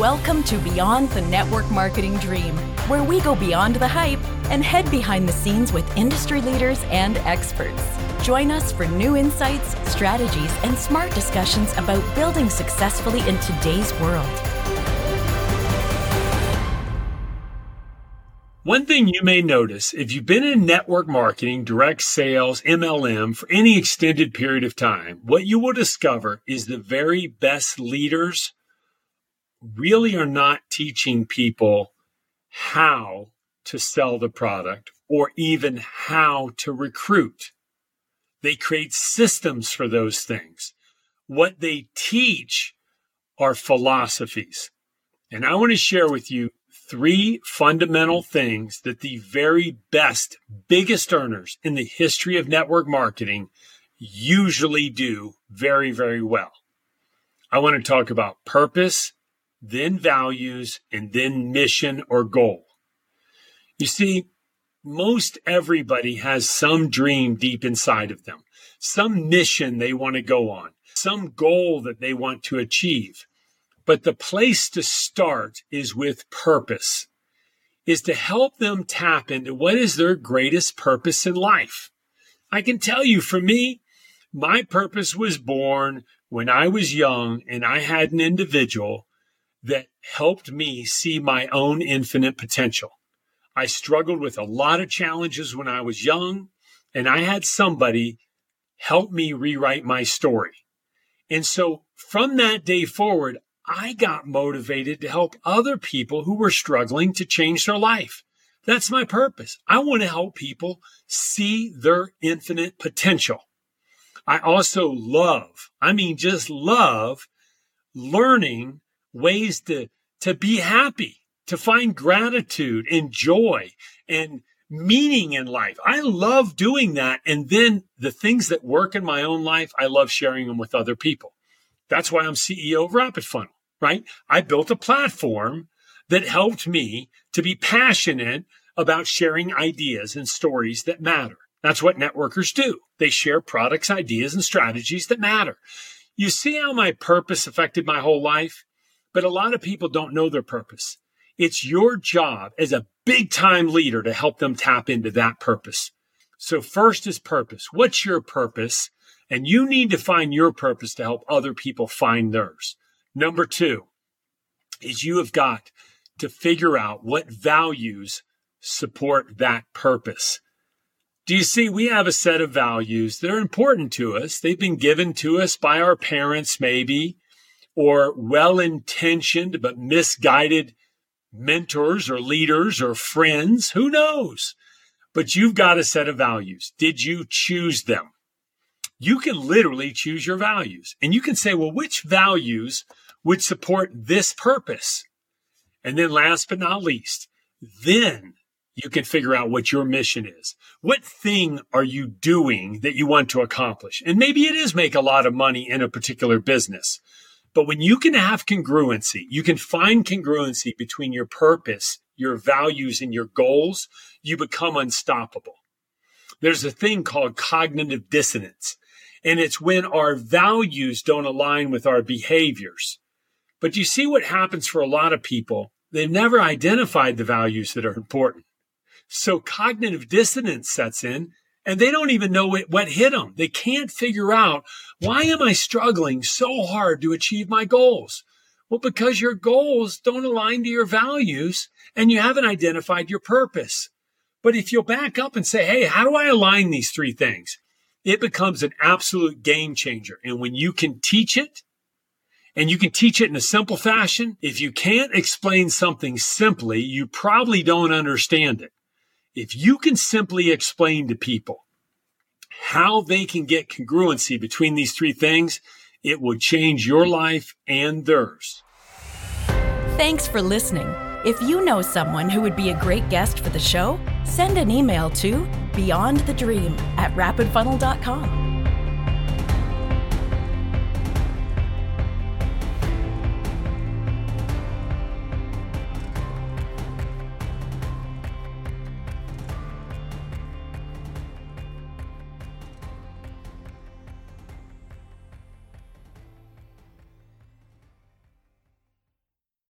Welcome to Beyond the Network Marketing Dream, where we go beyond the hype and head behind the scenes with industry leaders and experts. Join us for new insights, strategies, and smart discussions about building successfully in today's world. One thing you may notice if you've been in network marketing, direct sales, MLM for any extended period of time, what you will discover is the very best leaders really are not teaching people how to sell the product or even how to recruit. They create systems for those things. What they teach are philosophies. And I want to share with you three fundamental things that the very best, biggest earners in the history of network marketing usually do very, very well. I want to talk about purpose, then values, and then mission or goal. You see, most everybody has some dream deep inside of them, some mission they want to go on, some goal that they want to achieve. But the place to start is with purpose, is to help them tap into what is their greatest purpose in life. I can tell you for me, my purpose was born when I was young and I had an individual that helped me see my own infinite potential. I struggled with a lot of challenges when I was young, and I had somebody help me rewrite my story. And so from that day forward, I got motivated to help other people who were struggling to change their life. That's my purpose. I want to help people see their infinite potential. I also love, I mean, just love learning ways to, to be happy, to find gratitude and joy and meaning in life. I love doing that. And then the things that work in my own life, I love sharing them with other people. That's why I'm CEO of Rapid Funnel, right? I built a platform that helped me to be passionate about sharing ideas and stories that matter. That's what networkers do. They share products, ideas, and strategies that matter. You see how my purpose affected my whole life? But a lot of people don't know their purpose. It's your job as a big time leader to help them tap into that purpose. So first is purpose. What's your purpose? And you need to find your purpose to help other people find theirs. Number two is you have got to figure out what values support that purpose. Do you see? We have a set of values that are important to us. They've been given to us by our parents, maybe or well intentioned but misguided mentors or leaders or friends. Who knows? But you've got a set of values. Did you choose them? You can literally choose your values and you can say, well, which values would support this purpose? And then last but not least, then you can figure out what your mission is. What thing are you doing that you want to accomplish? And maybe it is make a lot of money in a particular business. But when you can have congruency, you can find congruency between your purpose, your values, and your goals, you become unstoppable. There's a thing called cognitive dissonance, and it's when our values don't align with our behaviors. But you see what happens for a lot of people? They've never identified the values that are important. So cognitive dissonance sets in and they don't even know what, hit them. They can't figure out why am I struggling so hard to achieve my goals? Well, because your goals don't align to your values and you haven't identified your purpose. But if you'll back up and say, Hey, how do I align these three things? It becomes an absolute game changer. And when you can teach it and you can teach it in a simple fashion, if you can't explain something simply, you probably don't understand it. If you can simply explain to people how they can get congruency between these three things, it will change your life and theirs. Thanks for listening. If you know someone who would be a great guest for the show, send an email to beyondthedream at rapidfunnel.com.